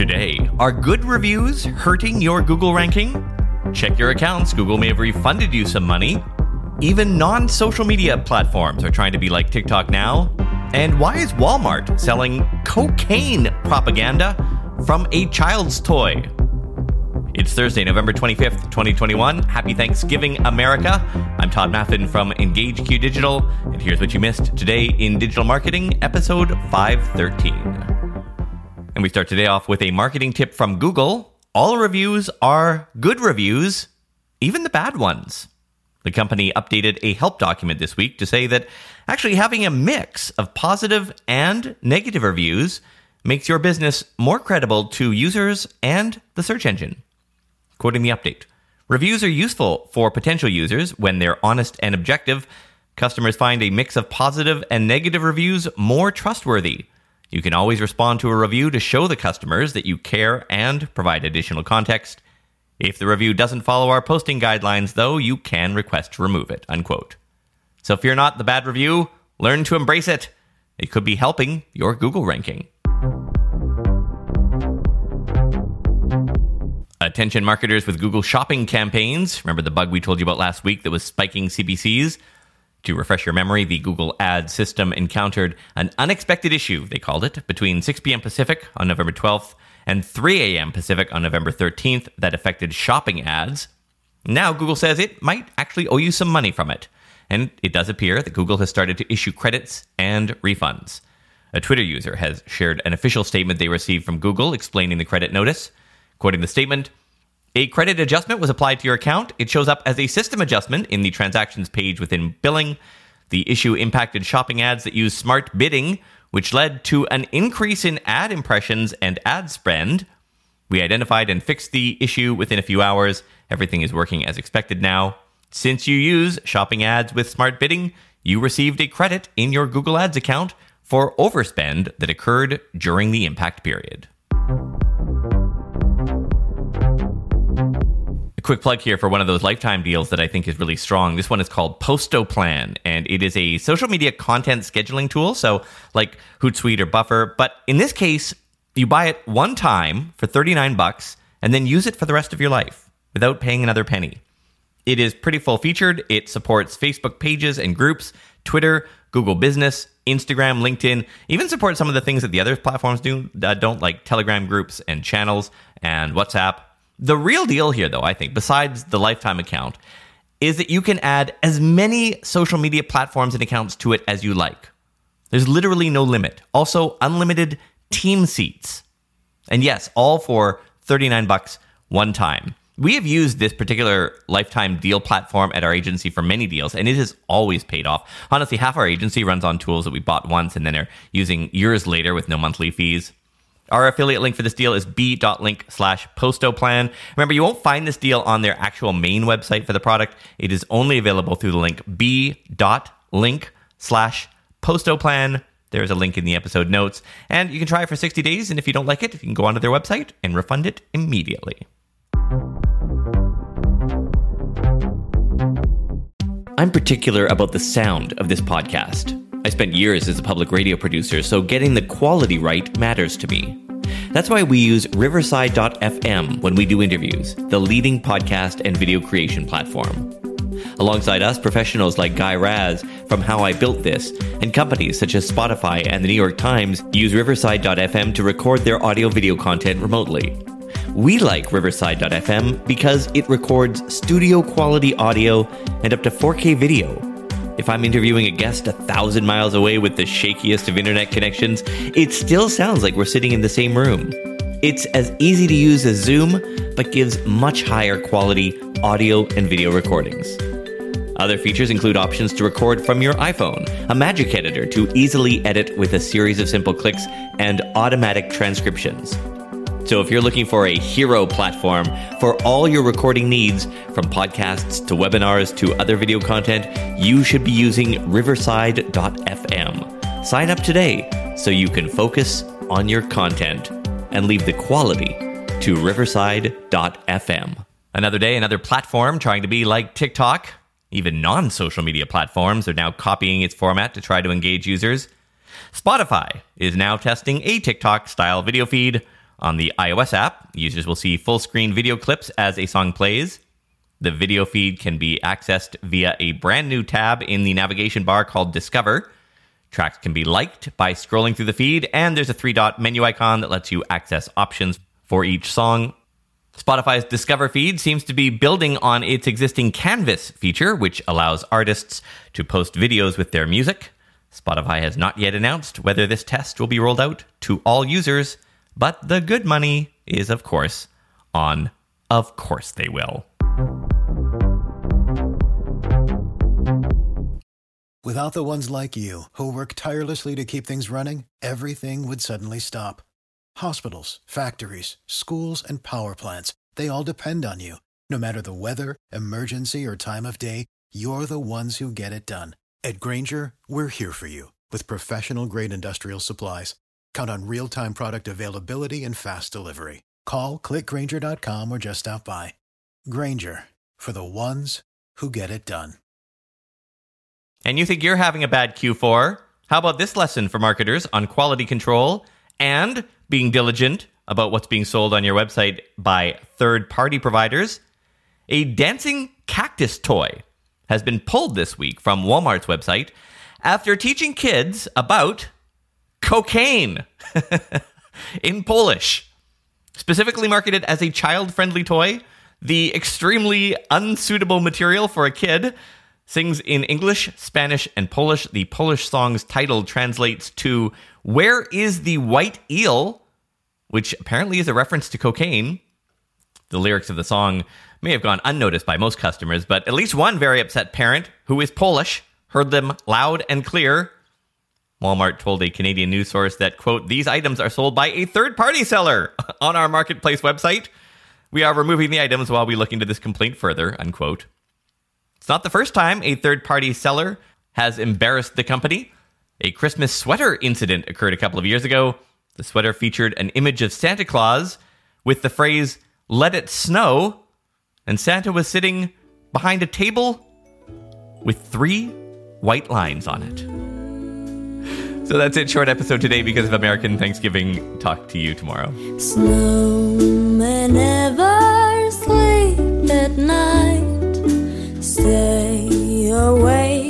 Today, are good reviews hurting your Google ranking? Check your accounts, Google may have refunded you some money. Even non social media platforms are trying to be like TikTok now. And why is Walmart selling cocaine propaganda from a child's toy? It's Thursday, November 25th, 2021. Happy Thanksgiving, America. I'm Tod Maffin from EngageQ Digital, and here's what you missed today in digital marketing, episode 513. And we start today off with a marketing tip from Google. All reviews are good reviews, even the bad ones. The company updated a help document this week to say that actually having a mix of positive and negative reviews makes your business more credible to users and the search engine. Quoting the update Reviews are useful for potential users when they're honest and objective. Customers find a mix of positive and negative reviews more trustworthy. You can always respond to a review to show the customers that you care and provide additional context. If the review doesn't follow our posting guidelines, though, you can request to remove it. Unquote. So fear not the bad review, learn to embrace it. It could be helping your Google ranking. Attention marketers with Google shopping campaigns. Remember the bug we told you about last week that was spiking CPCs? To refresh your memory, the Google Ads system encountered an unexpected issue, they called it, between 6 p.m. Pacific on November 12th and 3 a.m. Pacific on November 13th that affected shopping ads. Now, Google says it might actually owe you some money from it. And it does appear that Google has started to issue credits and refunds. A Twitter user has shared an official statement they received from Google explaining the credit notice. Quoting the statement, a credit adjustment was applied to your account. It shows up as a system adjustment in the transactions page within billing. The issue impacted shopping ads that use smart bidding, which led to an increase in ad impressions and ad spend. We identified and fixed the issue within a few hours. Everything is working as expected now. Since you use shopping ads with smart bidding, you received a credit in your Google Ads account for overspend that occurred during the impact period. Quick plug here for one of those lifetime deals that I think is really strong. This one is called Postoplan, and it is a social media content scheduling tool. So, like Hootsuite or Buffer, but in this case, you buy it one time for 39 bucks and then use it for the rest of your life without paying another penny. It is pretty full featured. It supports Facebook pages and groups, Twitter, Google Business, Instagram, LinkedIn, even supports some of the things that the other platforms do uh, don't like Telegram groups and channels and WhatsApp. The real deal here, though, I think, besides the lifetime account, is that you can add as many social media platforms and accounts to it as you like. There's literally no limit. Also, unlimited team seats. And yes, all for 39 bucks one time. We have used this particular lifetime deal platform at our agency for many deals, and it has always paid off. Honestly, half our agency runs on tools that we bought once and then are using years later with no monthly fees. Our affiliate link for this deal is b.link slash postoplan. Remember, you won't find this deal on their actual main website for the product. It is only available through the link b.link slash postoplan. There's a link in the episode notes. And you can try it for 60 days. And if you don't like it, you can go onto their website and refund it immediately. I'm particular about the sound of this podcast. I spent years as a public radio producer, so getting the quality right matters to me. That's why we use Riverside.fm when we do interviews, the leading podcast and video creation platform. Alongside us, professionals like Guy Raz from How I Built This, and companies such as Spotify and the New York Times use Riverside.fm to record their audio video content remotely. We like Riverside.fm because it records studio quality audio and up to 4K video if I'm interviewing a guest a thousand miles away with the shakiest of internet connections, it still sounds like we're sitting in the same room. It's as easy to use as Zoom, but gives much higher quality audio and video recordings. Other features include options to record from your iPhone, a magic editor to easily edit with a series of simple clicks, and automatic transcriptions. So if you're looking for a hero platform for all your recording needs, from podcasts to webinars to other video content, you should be using riverside.fm. Sign up today so you can focus on your content and leave the quality to riverside.fm. Another day, another platform trying to be like TikTok. Even non social media platforms are now copying its format to try to engage users. Spotify is now testing a TikTok style video feed On the iOS app, users will see full screen video clips as a song plays. The video feed can be accessed via a brand new tab in the navigation bar called Discover. Tracks can be liked by scrolling through the feed, and there's a three dot menu icon that lets you access options for each song. Spotify's Discover feed seems to be building on its existing Canvas feature, which allows artists to post videos with their music. Spotify has not yet announced whether this test will be rolled out to all users, but the good money is, of course, on Of Course They Will. Without the ones like you, who work tirelessly to keep things running, everything would suddenly stop. Hospitals, factories, schools, and power plants, they all depend on you. No matter the weather, emergency, or time of day, you're the ones who get it done. At Grainger, we're here for you with professional grade industrial supplies. Count on real time product availability and fast delivery. Call clickgrainger.com or just stop by. Grainger for the ones who get it done. And you think you're having a bad Q4? How about this lesson for marketers on quality control and being diligent about what's being sold on your website by third party providers? A dancing cactus toy has been pulled this week from Walmart's website after teaching kids about cocaine in Polish. Specifically marketed as a child friendly toy, the extremely unsuitable material for a kid sings in English, Spanish, and Polish. The Polish song's title translates to Where is the White Eel? which apparently is a reference to cocaine. The lyrics of the song may have gone unnoticed by most customers, but at least one very upset parent, who is Polish, heard them loud and clear. Walmart told a Canadian news source that, quote, these items are sold by a third party seller on our marketplace website. We are removing the items while we look into this complaint further, unquote. It's not the first time a third party seller has embarrassed the company. A Christmas sweater incident occurred a couple of years ago. The sweater featured an image of Santa Claus with the phrase, let it snow, and Santa was sitting behind a table with three white lines on it. So that's it. Short episode today because of American Thanksgiving. Talk to you tomorrow. Snowmen never sleep at night. Stay awake